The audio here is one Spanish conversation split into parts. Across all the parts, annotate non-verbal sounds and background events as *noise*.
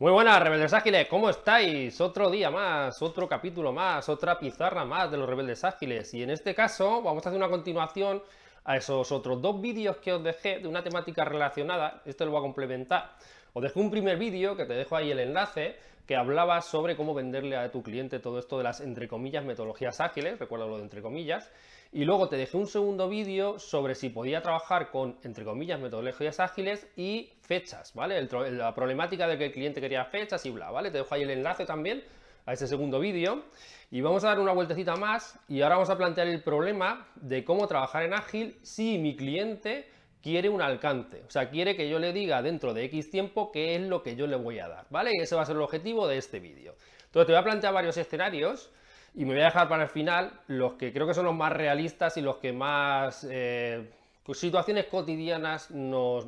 Muy buenas, rebeldes ágiles, ¿cómo estáis? Otro día más, otro capítulo más, otra pizarra más de los rebeldes ágiles. Y en este caso vamos a hacer una continuación a esos otros dos vídeos que os dejé de una temática relacionada. Esto lo voy a complementar. Os dejé un primer vídeo, que te dejo ahí el enlace, que hablaba sobre cómo venderle a tu cliente todo esto de las, entre comillas, metodologías ágiles, recuerda lo de entre comillas, y luego te dejé un segundo vídeo sobre si podía trabajar con, entre comillas, metodologías ágiles y fechas, ¿vale? la problemática de que el cliente quería fechas y bla, ¿vale? Te dejo ahí el enlace también a ese segundo vídeo y vamos a dar una vueltecita más y ahora vamos a plantear el problema de cómo trabajar en ágil si mi cliente quiere un alcance, o sea, quiere que yo le diga dentro de X tiempo qué es lo que yo le voy a dar, ¿vale? Y ese va a ser el objetivo de este vídeo. Entonces te voy a plantear varios escenarios y me voy a dejar para el final los que creo que son los más realistas y los que más eh, situaciones cotidianas nos,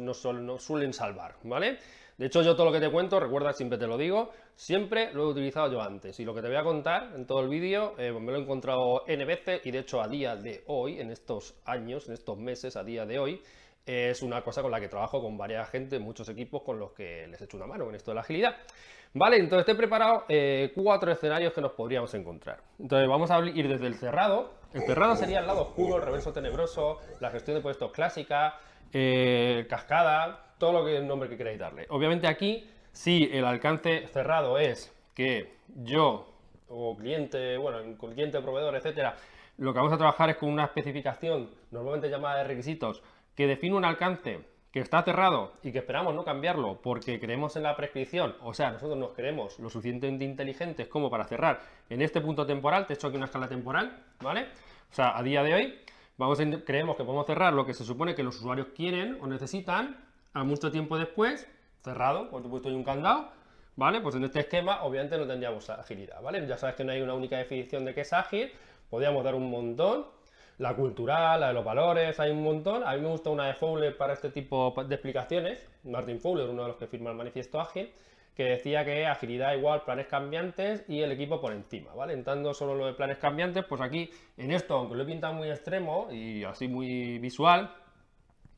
suelen salvar, ¿vale? De hecho, yo todo lo que te cuento, recuerda, siempre te lo digo, siempre lo he utilizado yo antes. Y lo que te voy a contar en todo el vídeo, eh, me lo he encontrado N veces y de hecho a día de hoy, en estos años, en estos meses, a día de hoy, es una cosa con la que trabajo con varias gente, muchos equipos con los que les echo una mano en esto de la agilidad. Vale, entonces te he preparado eh, cuatro escenarios que nos podríamos encontrar. Entonces vamos a ir desde el cerrado. El cerrado sería el lado oscuro, el reverso tenebroso, la gestión de puestos clásica, eh, cascada, todo lo que el nombre que queráis darle. Obviamente aquí, si el alcance cerrado es que yo o cliente, bueno, cliente, proveedor, etcétera, lo que vamos a trabajar es con una especificación normalmente llamada de requisitos que define un alcance que está cerrado y que esperamos no cambiarlo porque creemos en la prescripción, o sea, nosotros nos creemos lo suficientemente inteligentes como para cerrar en este punto temporal, te he hecho aquí una escala temporal, ¿vale? O sea, a día de hoy vamos creemos que podemos cerrar lo que se supone que los usuarios quieren o necesitan a mucho tiempo después, cerrado, por supuesto hay un candado, ¿vale? Pues en este esquema obviamente no tendríamos agilidad, ¿vale? Ya sabes que no hay una única definición de qué es ágil, podríamos dar un montón, la cultural, la de los valores, hay un montón. A mí me gusta una de Fowler para este tipo de explicaciones, Martin Fowler, uno de los que firma el manifiesto ágil, que decía que agilidad igual planes cambiantes y el equipo por encima, ¿vale? Entrando solo lo de planes cambiantes, pues aquí en esto, aunque lo he pintado muy extremo y así muy visual,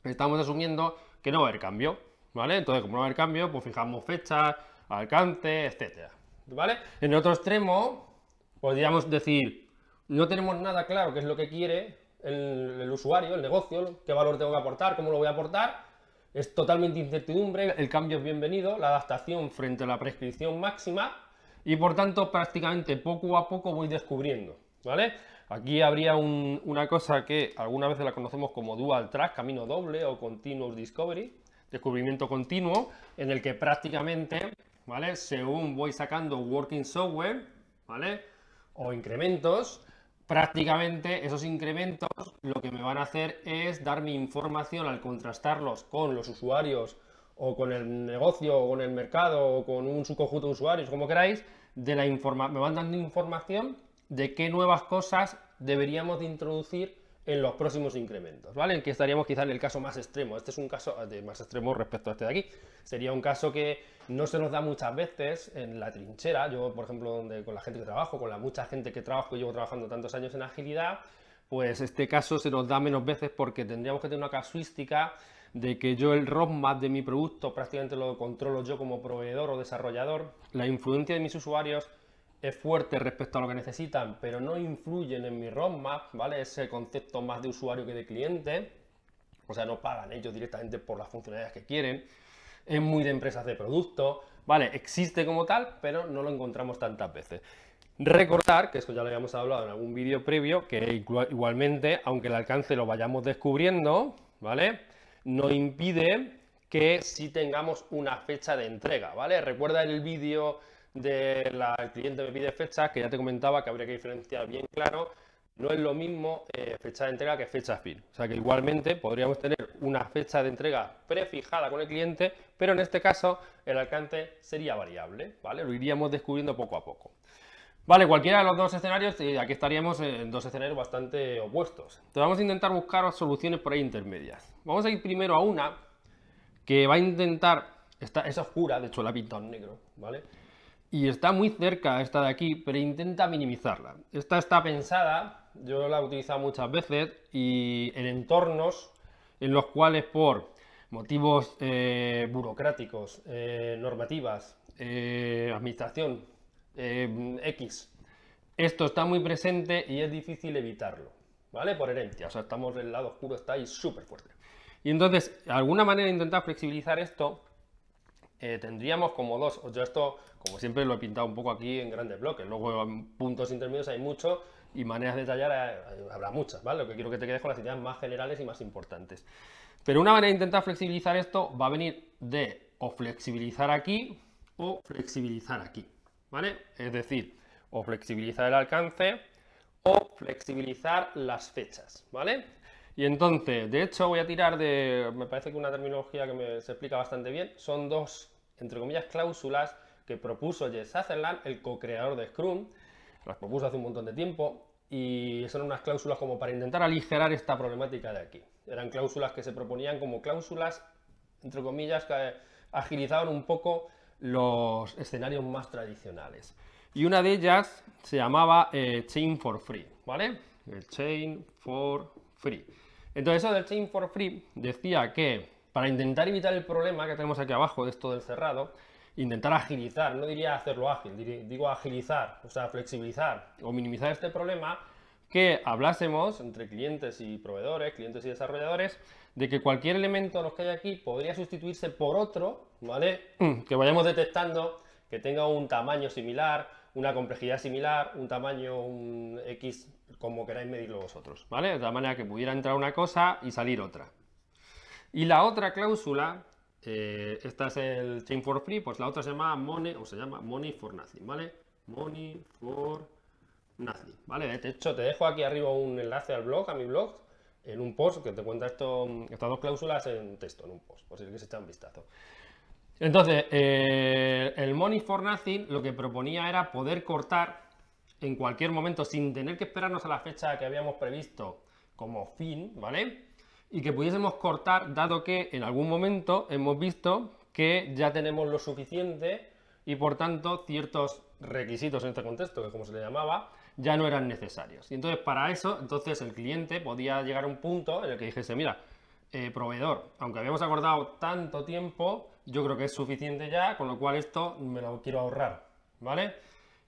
estamos asumiendo que no va a haber cambio, ¿vale? Entonces, como no va a haber cambio, pues fijamos fechas, alcance, etcétera, ¿vale? En el otro extremo, podríamos decir, no tenemos nada claro qué es lo que quiere el, usuario, el negocio, qué valor tengo que aportar, cómo lo voy a aportar, es totalmente incertidumbre, el cambio es bienvenido, la adaptación frente a la prescripción máxima y por tanto prácticamente poco a poco voy descubriendo, ¿vale? Aquí habría una cosa que alguna veces la conocemos como dual track, camino doble o continuous discovery, descubrimiento continuo, en el que prácticamente, ¿vale? Según voy sacando working software, ¿vale? O incrementos, prácticamente esos incrementos lo que me van a hacer es darme información al contrastarlos con los usuarios o con el negocio o con el mercado o con un subconjunto de usuarios, como queráis, de la me van dando información de qué nuevas cosas deberíamos de introducir en los próximos incrementos, ¿vale? En que estaríamos quizá en el caso más extremo. Este es un caso de más extremo respecto a este de aquí. Sería un caso que no se nos da muchas veces en la trinchera. Yo, por ejemplo, donde, con la gente que trabajo, con la mucha gente que trabajo, llevo trabajando tantos años en agilidad, pues este caso se nos da menos veces porque tendríamos que tener una casuística de que yo el roadmap de mi producto prácticamente lo controlo yo como proveedor o desarrollador. La influencia de mis usuarios es fuerte respecto a lo que necesitan, pero no influyen en mi roadmap, ¿vale? Ese concepto más de usuario que de cliente, o sea, no pagan ellos directamente por las funcionalidades que quieren, es muy de empresas de producto, ¿vale? Existe como tal, pero no lo encontramos tantas veces. Recordar, que esto ya lo habíamos hablado en algún vídeo previo, que igualmente, aunque el alcance lo vayamos descubriendo, ¿vale? No impide que sí tengamos una fecha de entrega, ¿vale? Recuerda el vídeo del cliente me pide fecha, que ya te comentaba que habría que diferenciar bien claro, no es lo mismo eh, fecha de entrega que fecha fin. O sea que igualmente podríamos tener una fecha de entrega prefijada con el cliente, pero en este caso el alcance sería variable, ¿vale? Lo iríamos descubriendo poco a poco. Vale, cualquiera de los dos escenarios, eh, aquí estaríamos en dos escenarios bastante opuestos. Entonces vamos a intentar buscar soluciones por ahí intermedias. Vamos a ir primero a una que va a intentar, esta, es oscura, de hecho la pinta en negro, ¿vale? Y está muy cerca esta de aquí, pero intenta minimizarla. Esta está pensada, yo la he utilizado muchas veces, y en entornos en los cuales por motivos eh, burocráticos, eh, normativas, eh, administración X, esto está muy presente y es difícil evitarlo, ¿vale? Por herencia, o sea, estamos el lado oscuro está ahí súper fuerte. Y entonces, de alguna manera intentar flexibilizar esto, eh, tendríamos como dos, yo esto, como siempre lo he pintado un poco aquí en grandes bloques, luego en puntos intermedios hay muchos y maneras de tallar eh, habrá muchas, ¿vale? Lo que quiero que te quedes con las ideas más generales y más importantes. Pero una manera de intentar flexibilizar esto va a venir de o flexibilizar aquí o flexibilizar aquí, ¿vale? Es decir, o flexibilizar el alcance o flexibilizar las fechas, ¿vale? Y entonces, de hecho, voy a tirar de, me parece que una terminología que me, se explica bastante bien, son dos, entre comillas, cláusulas que propuso Jess Sutherland, el co-creador de Scrum, las propuso hace un montón de tiempo, y son unas cláusulas como para intentar aligerar esta problemática de aquí. Eran cláusulas que se proponían como cláusulas, entre comillas, que agilizaban un poco los escenarios más tradicionales. Y una de ellas se llamaba eh, Chain for Free, ¿vale? Chain for Free. Entonces eso del chain for free decía que para intentar evitar el problema que tenemos aquí abajo de esto del cerrado, intentar agilizar, no diría hacerlo ágil, digo agilizar, o sea, flexibilizar o minimizar este problema, que hablásemos entre clientes y proveedores, clientes y desarrolladores, de que cualquier elemento de los que hay aquí podría sustituirse por otro, ¿vale? Que vayamos detectando que tenga un tamaño similar, una complejidad similar, un tamaño un X como queráis medirlo vosotros, ¿vale? De tal manera que pudiera entrar una cosa y salir otra. Y la otra cláusula, eh, esta es el chain for free, pues la otra se llama money, o se llama money for nothing, ¿vale? Money for nothing, ¿vale? De hecho, te dejo aquí arriba un enlace al blog, a mi blog, en un post que te cuenta esto, estas dos cláusulas en texto, en un post, por si quieres echar un vistazo. Entonces, eh, el Money for Nothing lo que proponía era poder cortar en cualquier momento sin tener que esperarnos a la fecha que habíamos previsto como fin, ¿vale? Y que pudiésemos cortar dado que en algún momento hemos visto que ya tenemos lo suficiente y por tanto ciertos requisitos en este contexto, que como se le llamaba, ya no eran necesarios. Y entonces para eso, entonces el cliente podía llegar a un punto en el que dijese, mira, eh, proveedor, aunque habíamos acordado tanto tiempo, yo creo que es suficiente ya, con lo cual esto me lo quiero ahorrar, ¿vale?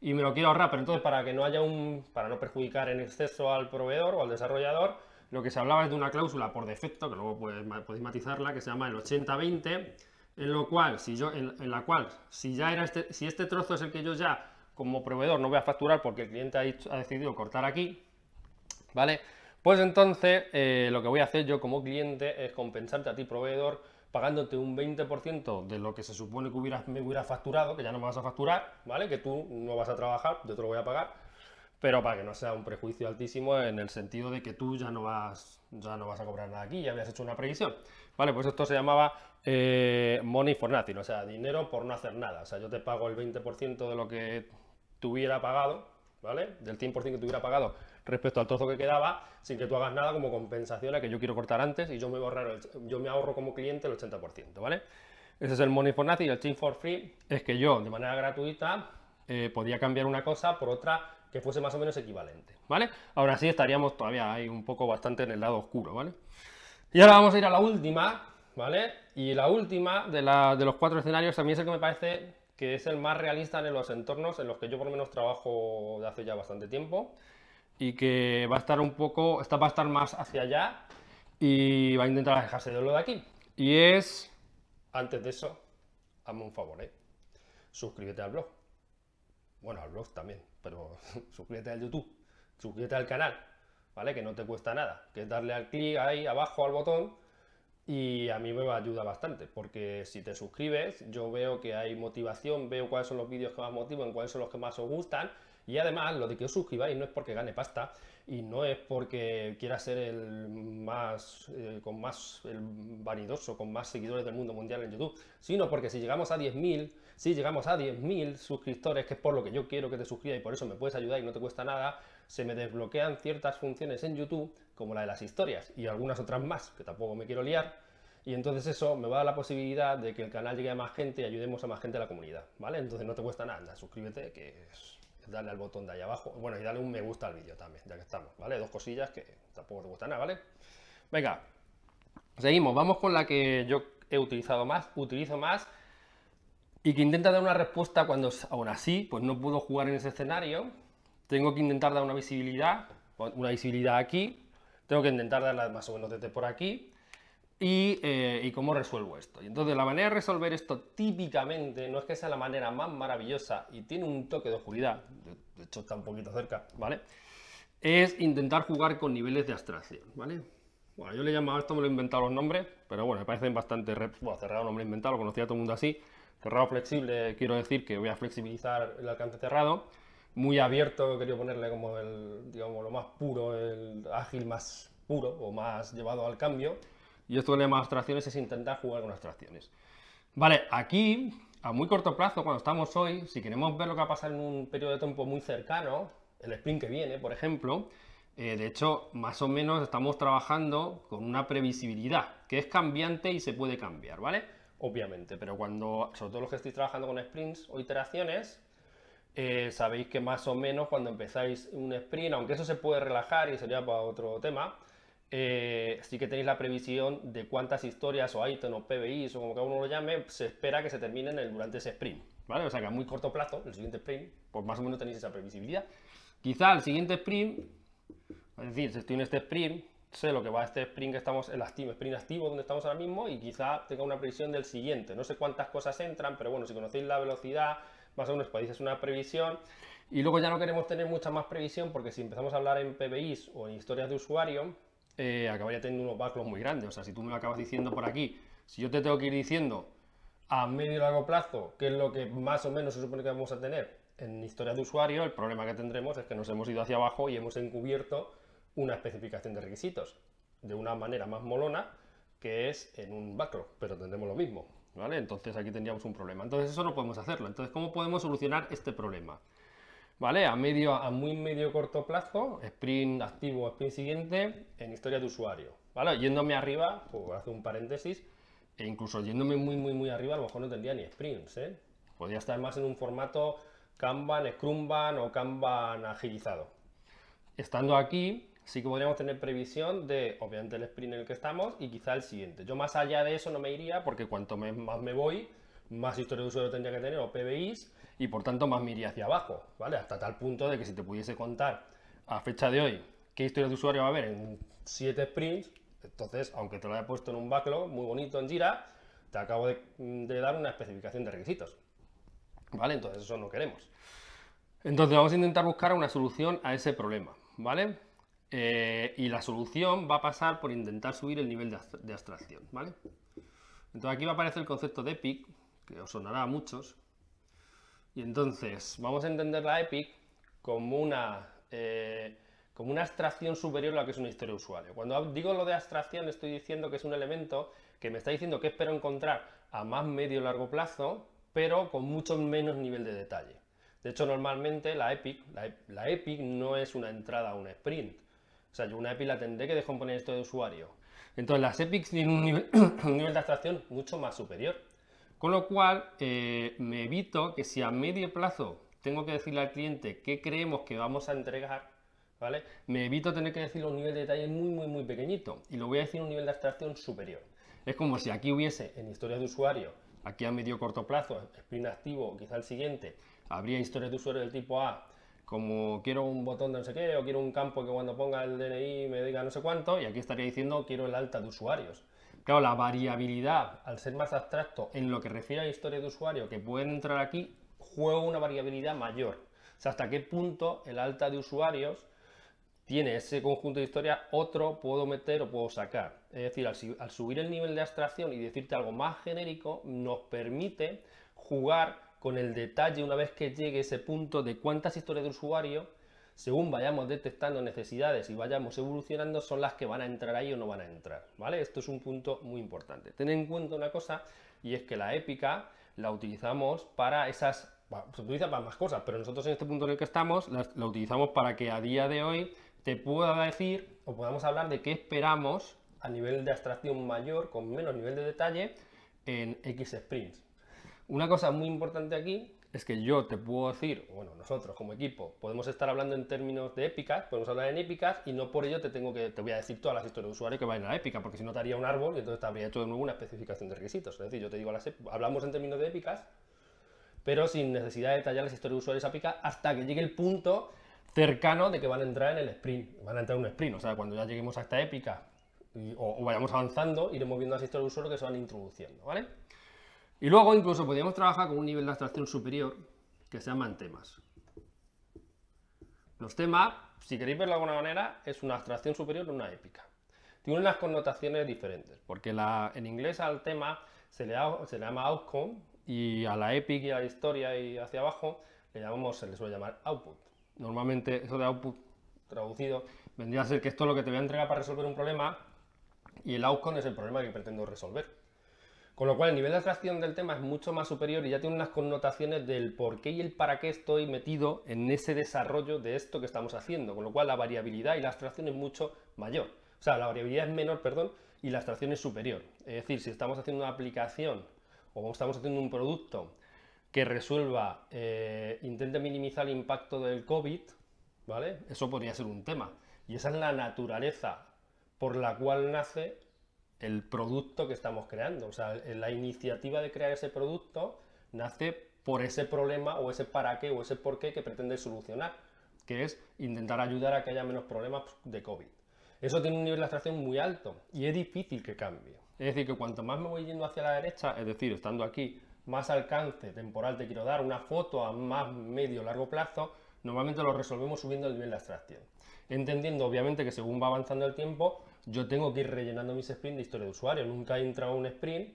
y me lo quiero ahorrar, pero entonces para que no haya un, para no perjudicar en exceso al proveedor o al desarrollador, lo que se hablaba es de una cláusula por defecto, que luego podéis matizarla, que se llama el 80-20, en lo cual, si yo, en, la cual, si ya era este, si este trozo es el que yo ya como proveedor no voy a facturar porque el cliente ha, decidido cortar aquí, ¿vale? Pues entonces eh, lo que voy a hacer yo como cliente es compensarte a ti proveedor pagándote un 20% de lo que se supone que hubieras, me hubiera facturado, que ya no me vas a facturar, ¿vale? Que tú no vas a trabajar, yo te lo voy a pagar, pero para que no sea un prejuicio altísimo en el sentido de que tú ya no vas, ya no vas a cobrar nada aquí, ya habías hecho una previsión. Vale, pues esto se llamaba eh, money for nothing, o sea, dinero por no hacer nada. O sea, yo te pago el 20% de lo que tuviera pagado, ¿vale? Del 100% que tuviera pagado respecto al trozo que quedaba, sin que tú hagas nada como compensación a que yo quiero cortar antes y yo me, ahorrar yo me ahorro como cliente el 80%, ¿vale? Ese es el Money for Nothing y el Chain for Free es que yo, de manera gratuita, eh, podía cambiar una cosa por otra que fuese más o menos equivalente, ¿vale? Ahora sí estaríamos todavía ahí un poco bastante en el lado oscuro, ¿vale? Y ahora vamos a ir a la última, ¿vale? Y la última de, de los cuatro escenarios a mí es el que me parece que es el más realista en los entornos en los que yo por lo menos trabajo de hace ya bastante tiempo y que va a estar un poco, esta va a estar más hacia allá y va a intentar alejarse de lo de aquí. Y es, antes de eso, hazme un favor, ¿eh? Suscríbete al blog. Bueno, al blog también, pero *laughs* suscríbete al YouTube, suscríbete al canal, ¿vale? Que no te cuesta nada, que es darle al clic ahí abajo al botón y a mí me ayuda bastante, porque si te suscribes, yo veo que hay motivación, veo cuáles son los vídeos que más motivan, cuáles son los que más os gustan y además, lo de que os suscribáis no es porque gane pasta y no es porque quiera ser el más, eh, con más el vanidoso, con más seguidores del mundo mundial en YouTube, sino porque si llegamos a 10.000, si llegamos a 10.000 suscriptores, que es por lo que yo quiero que te suscribas y por eso me puedes ayudar y no te cuesta nada, se me desbloquean ciertas funciones en YouTube, como la de las historias y algunas otras más, que tampoco me quiero liar, y entonces eso me va a dar la posibilidad de que el canal llegue a más gente y ayudemos a más gente de la comunidad, ¿vale? Entonces no te cuesta nada, suscríbete, que es darle al botón de ahí abajo. Bueno, y darle un me gusta al vídeo también, ya que estamos, ¿vale? Dos cosillas que tampoco te gusta nada, ¿vale? Venga, seguimos. Vamos con la que yo he utilizado más, utilizo más, y que intenta dar una respuesta cuando aún así pues no puedo jugar en ese escenario, tengo que intentar dar una visibilidad, una visibilidad aquí, tengo que intentar darla más o menos desde por aquí, eh, y, cómo resuelvo esto. Y entonces la manera de resolver esto típicamente no es que sea la manera más maravillosa y tiene un toque de oscuridad, de hecho está un poquito cerca, ¿vale? Es intentar jugar con niveles de abstracción, ¿vale? Bueno, yo le he llamado esto, me lo he inventado los nombres, pero bueno, me parecen bastante... Bueno, cerrado nombre inventado, lo conocía todo el mundo así. Cerrado flexible, quiero decir que voy a flexibilizar el alcance cerrado. Muy abierto, querido ponerle como el, digamos, lo más puro, el ágil más puro o más llevado al cambio. Y esto de más abstracciones es intentar jugar con abstracciones. Vale, aquí, a muy corto plazo, cuando estamos hoy, si queremos ver lo que va a pasar en un periodo de tiempo muy cercano, el sprint que viene, por ejemplo, eh, de hecho, más o menos estamos trabajando con una previsibilidad, que es cambiante y se puede cambiar, ¿vale? Obviamente, pero cuando, sobre todo los que estéis trabajando con sprints o iteraciones, eh, sabéis que más o menos cuando empezáis un sprint, aunque eso se puede relajar y sería para otro tema, eh, sí que tenéis la previsión de cuántas historias o ítems o PBIs o como cada uno lo llame, se espera que se terminen durante ese sprint, ¿vale? O sea que a muy corto plazo, el siguiente sprint, pues más o menos tenéis esa previsibilidad. Quizá el siguiente sprint, es decir, si estoy en este sprint, sé lo que va a este sprint que estamos, el activo, sprint activo donde estamos ahora mismo y quizá tenga una previsión del siguiente. No sé cuántas cosas entran, pero bueno, si conocéis la velocidad, más o menos podéis hacer una previsión. Y luego ya no queremos tener mucha más previsión porque si empezamos a hablar en PBIs o en historias de usuario, eh, acabaría teniendo unos backlogs muy grandes. O sea, si tú me lo acabas diciendo por aquí, si yo te tengo que ir diciendo a medio y largo plazo qué es lo que más o menos se supone que vamos a tener en historias de usuario, el problema que tendremos es que nos hemos ido hacia abajo y hemos encubierto una especificación de requisitos de una manera más molona que es en un backlog, pero tendremos lo mismo, ¿vale? Entonces aquí tendríamos un problema. Entonces eso no podemos hacerlo. Entonces, ¿cómo podemos solucionar este problema? ¿Vale? A medio, a muy medio corto plazo, sprint activo, sprint siguiente, en historia de usuario, ¿vale? Yéndome arriba, pues hacer un paréntesis, e incluso yéndome muy, muy, muy arriba, a lo mejor no tendría ni sprints, ¿eh? Podría estar más en un formato Kanban, Scrumban o Kanban agilizado. Estando aquí, sí que podríamos tener previsión de, obviamente, el sprint en el que estamos y quizá el siguiente. Yo más allá de eso no me iría porque cuanto más me voy, más historia de usuario tendría que tener o PBIs y por tanto más me iría hacia abajo, ¿vale? Hasta tal punto de que si te pudiese contar a fecha de hoy qué historia de usuario va a haber en 7 sprints, entonces, aunque te lo haya puesto en un backlog muy bonito en Jira, te acabo de, dar una especificación de requisitos. ¿Vale? Entonces eso no queremos. Entonces vamos a intentar buscar una solución a ese problema, ¿vale? Eh, y la solución va a pasar por intentar subir el nivel de, abstracción, ¿vale? Entonces aquí va a aparecer el concepto de EPIC, que os sonará a muchos. Y entonces vamos a entender la EPIC como una, eh, como una abstracción superior a lo que es una historia de usuario. Cuando digo lo de abstracción estoy diciendo que es un elemento que me está diciendo que espero encontrar a más medio largo plazo, pero con mucho menos nivel de detalle. De hecho, normalmente la Epic, la, Epic no es una entrada a un sprint. O sea, yo una Epic la tendré que descomponer esto de usuario. Entonces, las Epics tienen un *coughs* nivel, de abstracción mucho más superior. Con lo cual, eh, me evito que si a medio plazo tengo que decirle al cliente qué creemos que vamos a entregar, ¿vale? Me evito tener que decirle un nivel de detalle muy, muy, muy pequeñito. Y lo voy a decir un nivel de abstracción superior. Es como si aquí hubiese en historia de usuario aquí a medio corto plazo, sprint activo, quizá el siguiente, habría historias de usuario del tipo A, como quiero un botón de no sé qué, o quiero un campo que cuando ponga el DNI me diga no sé cuánto, y aquí estaría diciendo quiero el alta de usuarios. Claro, la variabilidad, al ser más abstracto en lo que refiere a la historia de usuario que pueden entrar aquí, juega una variabilidad mayor. O sea, hasta qué punto el alta de usuarios tiene ese conjunto de historia, otro puedo meter o puedo sacar. Es decir, al, subir el nivel de abstracción y decirte algo más genérico, nos permite jugar con el detalle una vez que llegue ese punto de cuántas historias de usuario, según vayamos detectando necesidades y vayamos evolucionando, son las que van a entrar ahí o no van a entrar. ¿vale? Esto es un punto muy importante. Ten en cuenta una cosa, y es que la épica la utilizamos para esas... se utiliza para más cosas, pero nosotros en este punto en el que estamos la utilizamos para que a día de hoy te pueda decir o podamos hablar de qué esperamos a nivel de abstracción mayor, con menos nivel de detalle, en X sprints. Una cosa muy importante aquí es que yo te puedo decir, bueno, nosotros como equipo, podemos estar hablando en términos de épicas, podemos hablar en épicas y no por ello te tengo que, te voy a decir todas las historias de usuario que vayan a la épica, porque si no te haría un árbol y entonces te habría hecho de nuevo una especificación de requisitos. Es decir, yo te digo, las, hablamos en términos de épicas, pero sin necesidad de detallar las historias de usuarios APICA hasta que llegue el punto cercano de que van a entrar en el sprint, van a entrar en un sprint, o sea, cuando ya lleguemos a esta épica o, vayamos avanzando, iremos viendo las historias de usuario que se van introduciendo, ¿vale? Y luego incluso podríamos trabajar con un nivel de abstracción superior que se llaman temas. Los temas, si queréis verlo de alguna manera, es una abstracción superior de una épica. Tiene unas connotaciones diferentes, porque en inglés al tema se le, se le llama outcome y a la epic y a la historia y hacia abajo le llamamos, se le suele llamar output. Normalmente eso de output traducido vendría a ser que esto es lo que te voy a entregar para resolver un problema y el outcome es el problema que pretendo resolver. Con lo cual el nivel de abstracción del tema es mucho más superior y ya tiene unas connotaciones del por qué y el para qué estoy metido en ese desarrollo de esto que estamos haciendo. Con lo cual la variabilidad y la abstracción es mucho mayor. O sea, la variabilidad es menor, perdón, y la abstracción es superior. Es decir, si estamos haciendo una aplicación o estamos haciendo un producto que resuelva, eh, intente minimizar el impacto del COVID, ¿vale? Eso podría ser un tema. Y esa es la naturaleza por la cual nace el producto que estamos creando. O sea, la iniciativa de crear ese producto nace por ese problema o ese para qué o ese por qué que pretende solucionar, que es intentar ayudar a que haya menos problemas de COVID. Eso tiene un nivel de abstracción muy alto y es difícil que cambie. Es decir, que cuanto más me voy yendo hacia la derecha, es decir, estando aquí, más alcance temporal te quiero dar, una foto a más medio largo plazo, normalmente lo resolvemos subiendo el nivel de abstracción. Entendiendo, obviamente, que según va avanzando el tiempo, yo tengo que ir rellenando mis sprints de historia de usuario. Nunca he entrado un sprint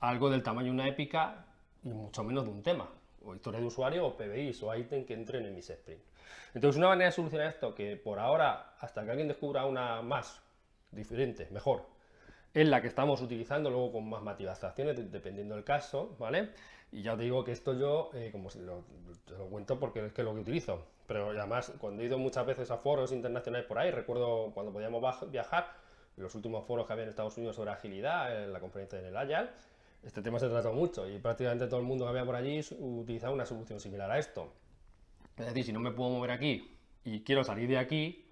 algo del tamaño de una épica y mucho menos de un tema, o historia de usuario, o PBIs, o ítem que entren en mis sprints. Entonces, una manera de solucionar esto, que por ahora, hasta que alguien descubra una más diferente, mejor, es la que estamos utilizando luego con más matizaciones, dependiendo del caso, ¿vale? Y ya os digo que esto yo, eh, como lo, lo, cuento porque es que lo que utilizo, pero además cuando he ido muchas veces a foros internacionales por ahí, recuerdo cuando podíamos viajar, los últimos foros que había en Estados Unidos sobre agilidad, en la conferencia en el Agile, este tema se trató mucho y prácticamente todo el mundo que había por allí utilizaba una solución similar a esto. Es decir, si no me puedo mover aquí y quiero salir de aquí,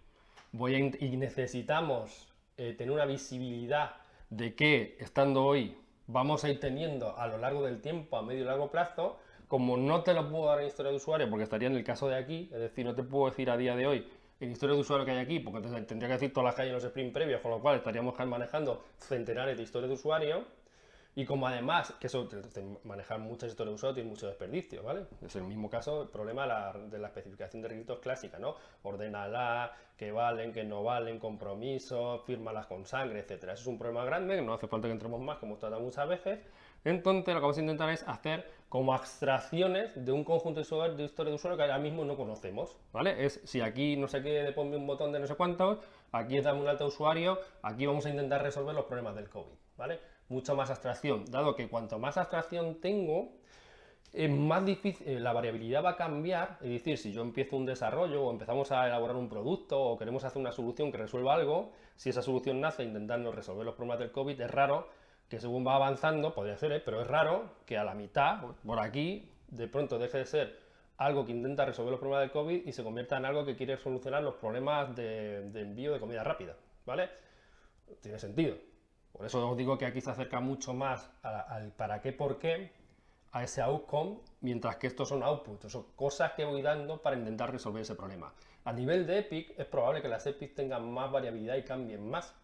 voy a y necesitamos eh, tener una visibilidad de que estando hoy vamos a ir teniendo a lo largo del tiempo, a medio y largo plazo, como no te lo puedo dar en historia de usuario, porque estaría en el caso de aquí, es decir, no te puedo decir a día de hoy en historia de usuario que hay aquí, porque tendría que decir todas las hay en los sprint previos, con lo cual estaríamos manejando centenares de historias de usuario, y como además, que eso, manejar muchas historias de usuario tiene mucho desperdicio, ¿vale? Es el mismo caso, el problema de la especificación de requisitos clásica, ¿no? Ordénala, que valen, que no valen, compromisos, fírmalas con sangre, etcétera. Eso es un problema grande, no hace falta que entremos más, como hemos tratado muchas veces. Entonces, lo que vamos a intentar es hacer como abstracciones de un conjunto de, historia de usuario que ahora mismo no conocemos, ¿vale? Es si aquí no sé qué, ponme un botón de no sé cuántos, aquí dame un alto usuario, aquí vamos a intentar resolver los problemas del COVID, ¿vale? mucha más abstracción, dado que cuanto más abstracción tengo, es más difícil, eh, la variabilidad va a cambiar, es decir, si yo empiezo un desarrollo o empezamos a elaborar un producto o queremos hacer una solución que resuelva algo, si esa solución nace intentando resolver los problemas del COVID, es raro que según va avanzando, podría ser, ¿eh? pero es raro que a la mitad, por aquí, de pronto deje de ser algo que intenta resolver los problemas del COVID y se convierta en algo que quiere solucionar los problemas de, de envío de comida rápida, ¿vale? Tiene sentido. Por eso os digo que aquí se acerca mucho más al para qué, por qué, a ese outcome, mientras que estos son outputs, son cosas que voy dando para intentar resolver ese problema. A nivel de Epic, es probable que las Epic tengan más variabilidad y cambien más,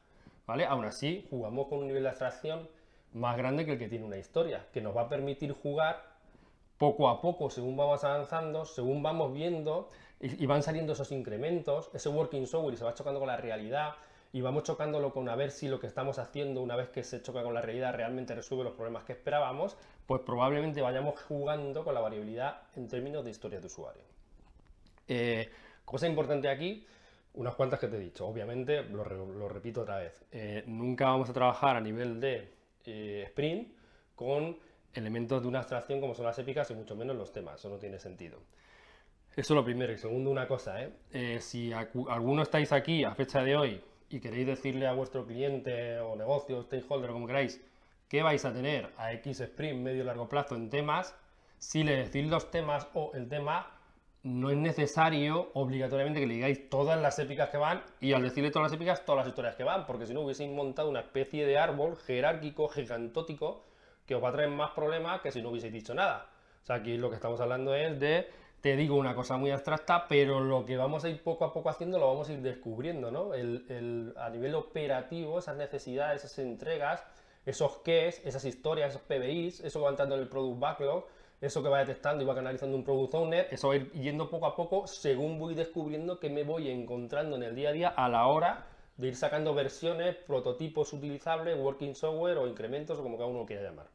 Aún así, jugamos con un nivel de abstracción más grande que el que tiene una historia, que nos va a permitir jugar poco a poco, según vamos avanzando, según vamos viendo, y, van saliendo esos incrementos, ese working software se va chocando con la realidad, y vamos chocándolo con a ver si lo que estamos haciendo una vez que se choca con la realidad realmente resuelve los problemas que esperábamos, pues probablemente vayamos jugando con la variabilidad en términos de historia de usuario. Eh, cosa importante aquí, unas cuantas que te he dicho, obviamente, lo, repito otra vez, eh, nunca vamos a trabajar a nivel de eh, sprint con elementos de una abstracción como son las épicas y mucho menos los temas, eso no tiene sentido. Eso es lo primero. Y segundo, una cosa, si alguno estáis aquí a fecha de hoy y queréis decirle a vuestro cliente o negocio, stakeholder, como queráis, que vais a tener a X sprint medio largo plazo en temas, si le decís los temas o el tema, no es necesario obligatoriamente que le digáis todas las épicas que van y al decirle todas las épicas, todas las historias que van, porque si no hubieseis montado una especie de árbol jerárquico, gigantótico, que os va a traer más problemas que si no hubieseis dicho nada. O sea, aquí lo que estamos hablando es de, te digo una cosa muy abstracta, pero lo que vamos a ir poco a poco haciendo lo vamos a ir descubriendo, ¿no? El, a nivel operativo, esas necesidades, esas entregas, esos qués, esas historias, esos PBIs, eso va en el Product Backlog, eso que va detectando y va canalizando un Product Owner, eso va a ir yendo poco a poco según voy descubriendo que me voy encontrando en el día a día a la hora de ir sacando versiones, prototipos utilizables, working software o incrementos o como cada uno quiera llamar.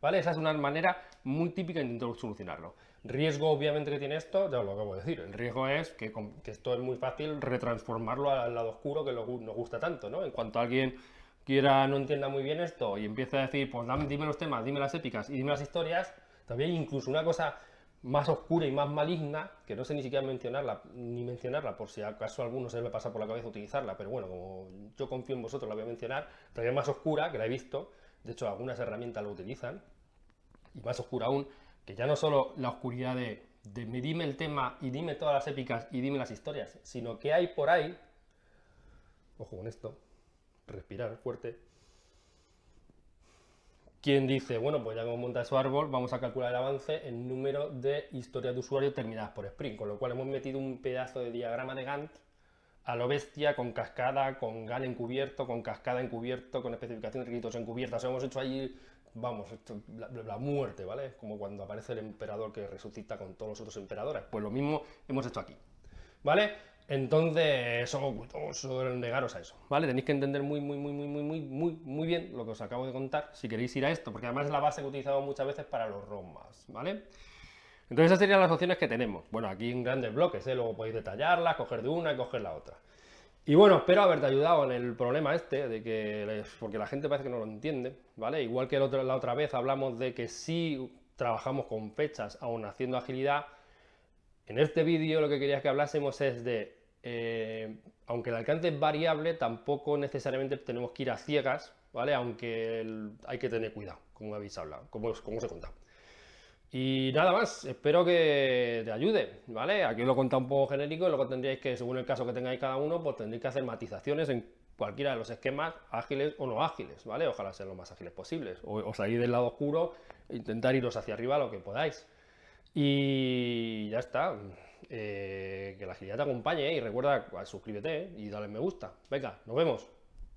¿Vale? Esa es una manera muy típica de intentar solucionarlo. Riesgo, obviamente, que tiene esto, ya lo acabo de decir. El riesgo es que, esto es muy fácil retransformarlo al lado oscuro que nos gusta tanto, ¿no? En cuanto alguien quiera no entienda muy bien esto y empieza a decir, pues dime los temas, dime las épicas y dime las historias, también incluso una cosa más oscura y más maligna, que no sé ni siquiera mencionarla, ni mencionarla, por si acaso a alguno se le pasa por la cabeza utilizarla, pero bueno, como yo confío en vosotros, la voy a mencionar, todavía más oscura, que la he visto, de hecho algunas herramientas lo utilizan, y más oscura aún, que ya no solo la oscuridad de, de me dime el tema y dime todas las épicas y dime las historias, sino que hay por ahí, ojo con esto, respirar fuerte, quien dice, bueno, pues ya como monta su árbol, vamos a calcular el avance en número de historias de usuario terminadas por Spring, con lo cual hemos metido un pedazo de diagrama de Gantt a lo bestia, con cascada, con GAN encubierto, con cascada encubierto, con especificación de requisitos encubierta. O sea, hemos hecho allí, vamos, la, la, muerte, ¿vale? Como cuando aparece el emperador que resucita con todos los otros emperadores. Pues lo mismo hemos hecho aquí, ¿vale? Entonces, son negaros a eso, ¿vale? Tenéis que entender muy, muy, muy, muy, muy, muy, muy, muy bien lo que os acabo de contar si queréis ir a esto, porque además es la base que he utilizado muchas veces para los ROMs, ¿vale? Entonces esas serían las opciones que tenemos. Bueno, aquí en grandes bloques, ¿eh? luego podéis detallarlas, coger de una y coger la otra. Y bueno, espero haberte ayudado en el problema este, de que, porque la gente parece que no lo entiende, ¿vale? Igual que la otra vez hablamos de que si trabajamos con fechas, aún haciendo agilidad, en este vídeo lo que quería que hablásemos es de eh, aunque el alcance es variable, tampoco necesariamente tenemos que ir a ciegas, ¿vale? Aunque hay que tener cuidado, como habéis hablado, como, he contado. Y nada más, espero que te ayude, ¿vale? Aquí lo he contado un poco genérico y luego tendríais que, según el caso que tengáis cada uno, pues tendréis que hacer matizaciones en cualquiera de los esquemas, ágiles o no ágiles, ¿vale? Ojalá sean lo más ágiles posibles. O, o salir del lado oscuro e intentar iros hacia arriba lo que podáis. Y ya está. Eh, que la agilidad te acompañe y recuerda, suscríbete y dale me gusta. Venga, nos vemos.